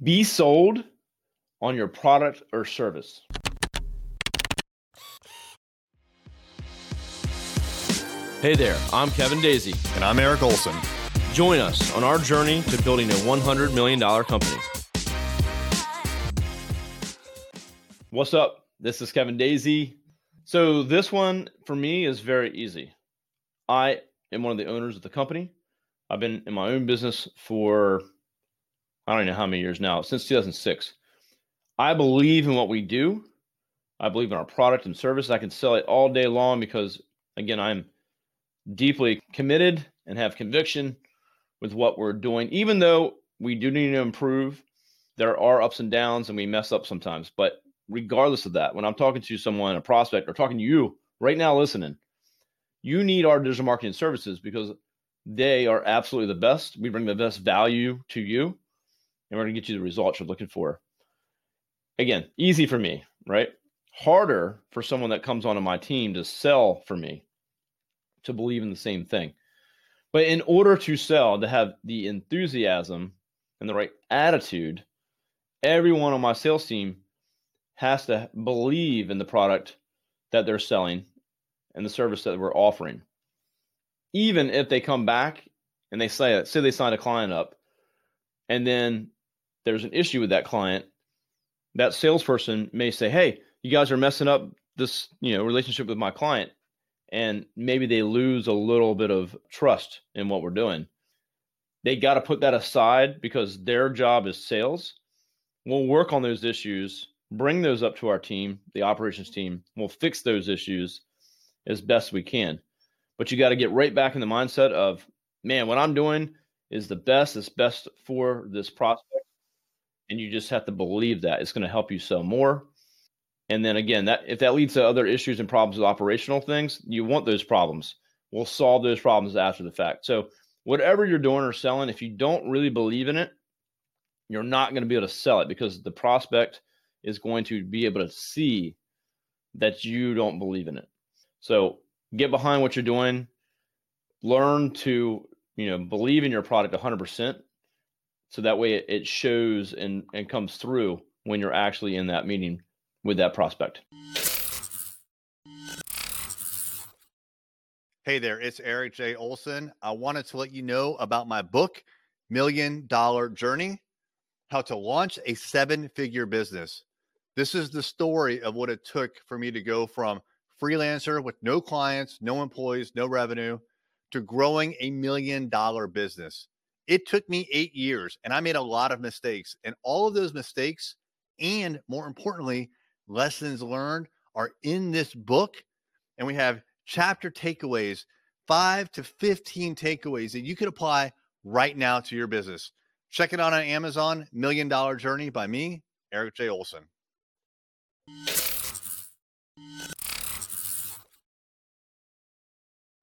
Be sold on your product or service. Hey there, I'm Kevin Daisy. And I'm Eric Olson. Join us on our journey to building a $100 million company. What's up? This is Kevin Daisy. So, this one for me is very easy. I am one of the owners of the company. I've been in my own business for I don't know how many years now, since 2006. I believe in what we do. I believe in our product and service. I can sell it all day long because, again, I'm deeply committed and have conviction with what we're doing. Even though we do need to improve, there are ups and downs and we mess up sometimes. But regardless of that, when I'm talking to someone, a prospect, or talking to you right now listening, you need our digital marketing services because they are absolutely the best. We bring the best value to you and we're going to get you the results you're looking for. Again, easy for me, right? Harder for someone that comes onto my team to sell for me, to believe in the same thing. But in order to sell, to have the enthusiasm and the right attitude, everyone on my sales team has to believe in the product that they're selling and the service that we're offering. Even if they come back and they say, say they signed a client up, and then there's an issue with that client, that salesperson may say, "Hey, you guys are messing up this, you know, relationship with my client." And maybe they lose a little bit of trust in what we're doing. They got to put that aside because their job is sales. We'll work on those issues, bring those up to our team, the operations team. We'll fix those issues as best we can. But you got to get right back in the mindset of, man, what I'm doing is the best, it's best for this prospect and you just have to believe that it's going to help you sell more. And then again that if that leads to other issues and problems with operational things you want those problems. We'll solve those problems after the fact. So whatever you're doing or selling if you don't really believe in it you're not going to be able to sell it because the prospect is going to be able to see that you don't believe in it. So get behind what you're doing. Learn to you know believe in your product 100% so that way it shows and, and comes through when you're actually in that meeting with that prospect. Hey there, it's Eric J. Olson. I wanted to let you know about my book, Million Dollar Journey How to Launch a Seven Figure Business. This is the story of what it took for me to go from freelancer with no clients, no employees, no revenue to growing a million dollar business. It took me eight years and I made a lot of mistakes. And all of those mistakes, and more importantly, lessons learned, are in this book. And we have chapter takeaways, five to 15 takeaways that you can apply right now to your business. Check it out on Amazon Million Dollar Journey by me, Eric J. Olson.